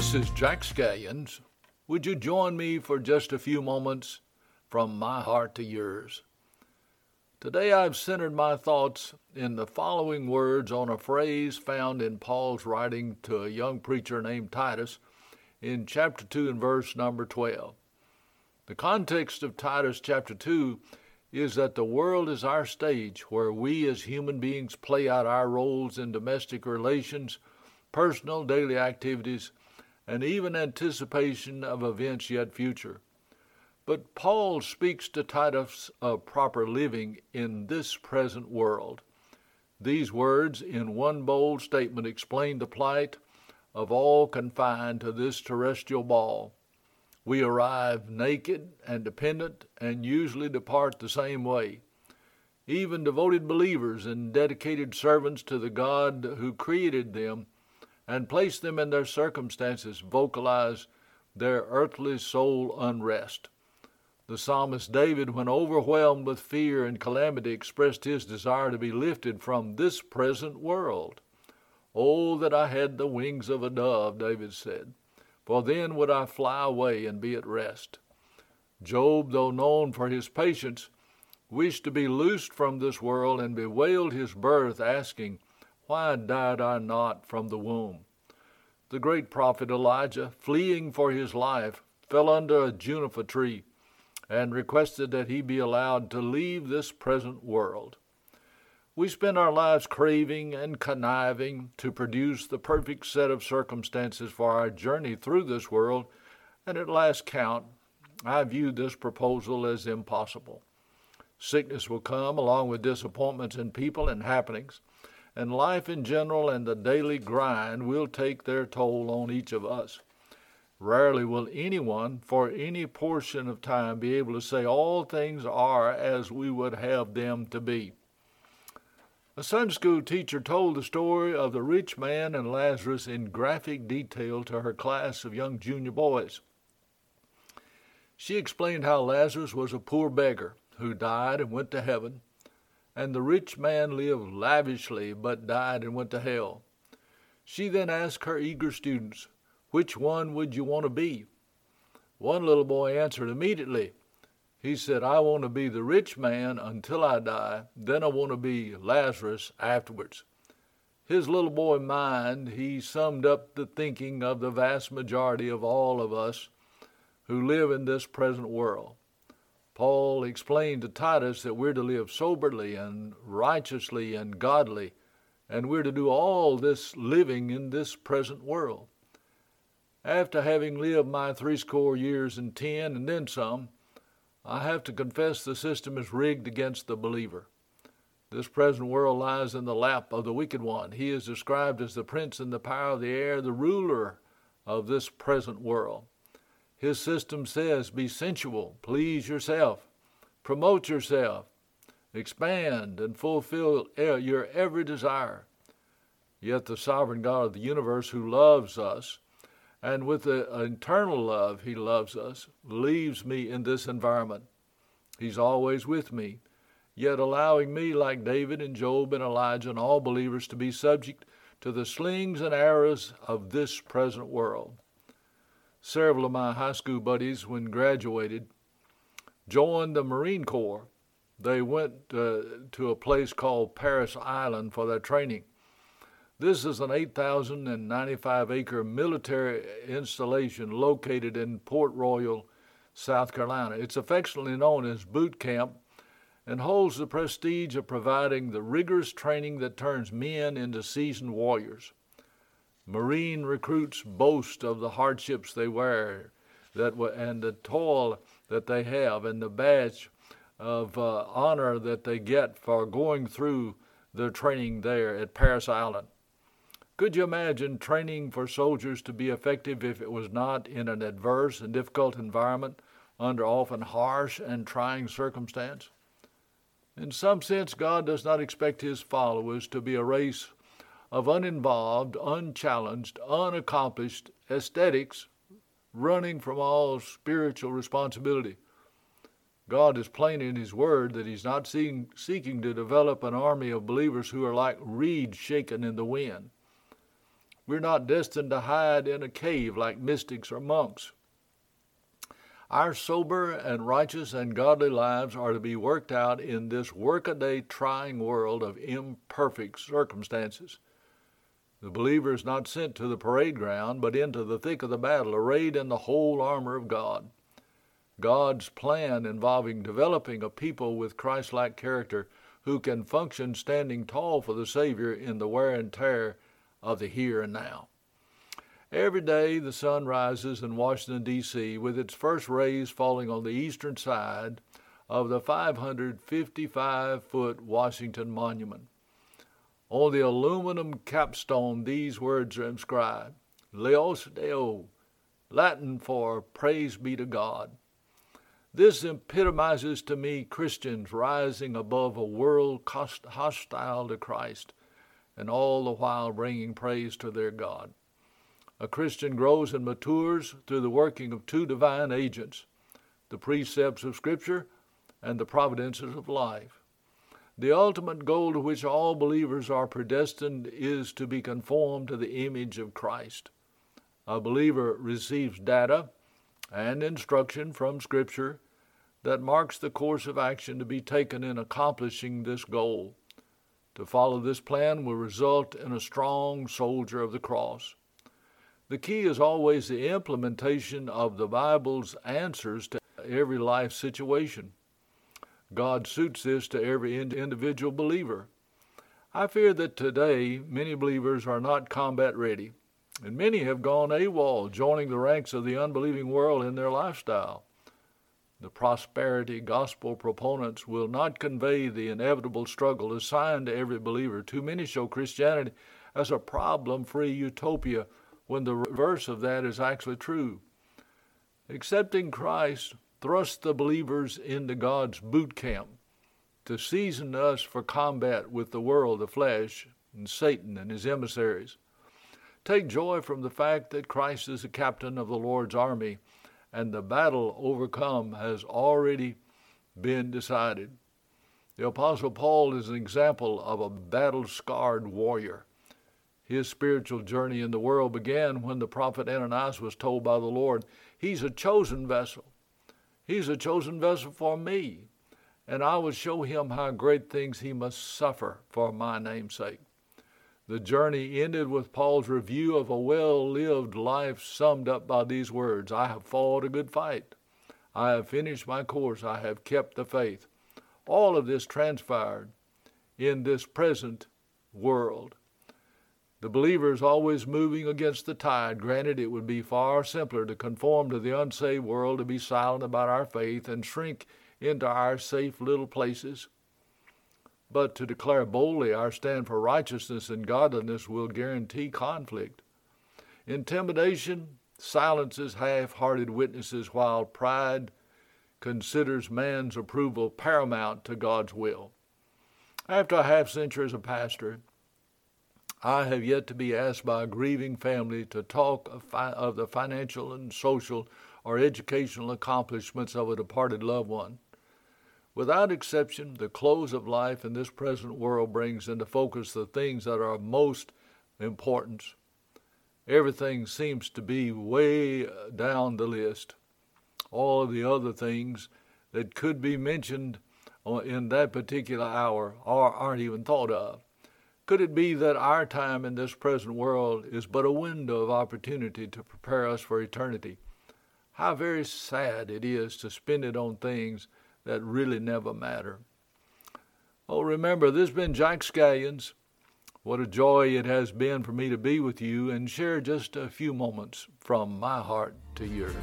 This is Jack Scallions. Would you join me for just a few moments from my heart to yours? Today I've centered my thoughts in the following words on a phrase found in Paul's writing to a young preacher named Titus in chapter 2 and verse number 12. The context of Titus chapter 2 is that the world is our stage where we as human beings play out our roles in domestic relations, personal daily activities, and even anticipation of events yet future. But Paul speaks to Titus of proper living in this present world. These words, in one bold statement, explain the plight of all confined to this terrestrial ball. We arrive naked and dependent and usually depart the same way. Even devoted believers and dedicated servants to the God who created them and place them in their circumstances vocalize their earthly soul unrest. The psalmist David, when overwhelmed with fear and calamity, expressed his desire to be lifted from this present world. Oh, that I had the wings of a dove, David said, for then would I fly away and be at rest. Job, though known for his patience, wished to be loosed from this world and bewailed his birth, asking, Why died I not from the womb? The great prophet Elijah, fleeing for his life, fell under a juniper tree and requested that he be allowed to leave this present world. We spend our lives craving and conniving to produce the perfect set of circumstances for our journey through this world, and at last count, I view this proposal as impossible. Sickness will come along with disappointments in people and happenings, and life in general and the daily grind will take their toll on each of us. Rarely will anyone, for any portion of time, be able to say all things are as we would have them to be. A Sunday school teacher told the story of the rich man and Lazarus in graphic detail to her class of young junior boys. She explained how Lazarus was a poor beggar who died and went to heaven, and the rich man lived lavishly but died and went to hell. She then asked her eager students, which one would you want to be? One little boy answered immediately. He said, I want to be the rich man until I die, then I want to be Lazarus afterwards. His little boy mind, he summed up the thinking of the vast majority of all of us who live in this present world. Paul explained to Titus that we're to live soberly and righteously and godly, and we're to do all this living in this present world. After having lived my threescore years and ten and then some, I have to confess the system is rigged against the believer. This present world lies in the lap of the wicked one. He is described as the prince in the power of the air, the ruler of this present world. His system says, Be sensual, please yourself, promote yourself, expand, and fulfill your every desire. Yet the sovereign God of the universe, who loves us, and with the eternal love he loves us, leaves me in this environment. He's always with me, yet allowing me, like David and Job and Elijah and all believers, to be subject to the slings and arrows of this present world. Several of my high school buddies, when graduated, joined the Marine Corps. They went uh, to a place called Parris Island for their training. This is an 8,095 acre military installation located in Port Royal, South Carolina. It's affectionately known as Boot Camp and holds the prestige of providing the rigorous training that turns men into seasoned warriors. Marine recruits boast of the hardships they wear that and the toil that they have and the badge of uh, honor that they get for going through their training there at Parris Island. Could you imagine training for soldiers to be effective if it was not in an adverse and difficult environment under often harsh and trying circumstance? In some sense, God does not expect His followers to be a race of uninvolved, unchallenged, unaccomplished aesthetics running from all spiritual responsibility. God is plain in His Word that He's not seeking, seeking to develop an army of believers who are like reeds shaken in the wind. We're not destined to hide in a cave like mystics or monks. Our sober and righteous and godly lives are to be worked out in this workaday trying world of imperfect circumstances. The believer is not sent to the parade ground, but into the thick of the battle, arrayed in the whole armor of God. God's plan involving developing a people with Christ like character who can function standing tall for the Savior in the wear and tear of the here and now. Every day the sun rises in Washington, D.C., with its first rays falling on the eastern side of the 555 foot Washington Monument. On the aluminum capstone, these words are inscribed Laus Deo, Latin for Praise be to God. This epitomizes to me Christians rising above a world hostile to Christ and all the while bringing praise to their God. A Christian grows and matures through the working of two divine agents the precepts of Scripture and the providences of life. The ultimate goal to which all believers are predestined is to be conformed to the image of Christ. A believer receives data and instruction from Scripture that marks the course of action to be taken in accomplishing this goal. To follow this plan will result in a strong soldier of the cross. The key is always the implementation of the Bible's answers to every life situation. God suits this to every individual believer. I fear that today many believers are not combat ready, and many have gone AWOL, joining the ranks of the unbelieving world in their lifestyle. The prosperity gospel proponents will not convey the inevitable struggle assigned to every believer. Too many show Christianity as a problem free utopia when the reverse of that is actually true. Accepting Christ thrusts the believers into God's boot camp to season us for combat with the world, the flesh, and Satan and his emissaries. Take joy from the fact that Christ is the captain of the Lord's army and the battle overcome has already been decided. The Apostle Paul is an example of a battle scarred warrior. His spiritual journey in the world began when the prophet Ananias was told by the Lord, He's a chosen vessel. He's a chosen vessel for me, and I will show him how great things he must suffer for my name's sake. The journey ended with Paul's review of a well lived life summed up by these words I have fought a good fight. I have finished my course. I have kept the faith. All of this transpired in this present world. The believer is always moving against the tide. Granted, it would be far simpler to conform to the unsaved world, to be silent about our faith, and shrink into our safe little places. But to declare boldly our stand for righteousness and godliness will guarantee conflict. Intimidation silences half hearted witnesses, while pride considers man's approval paramount to God's will. After a half century as a pastor, I have yet to be asked by a grieving family to talk of, fi- of the financial and social or educational accomplishments of a departed loved one. Without exception, the close of life in this present world brings into focus the things that are of most importance. Everything seems to be way down the list. All of the other things that could be mentioned uh, in that particular hour are, aren't even thought of. Could it be that our time in this present world is but a window of opportunity to prepare us for eternity? How very sad it is to spend it on things that really never matter. Oh, remember, this has been Jack Scallions. What a joy it has been for me to be with you and share just a few moments from my heart to yours.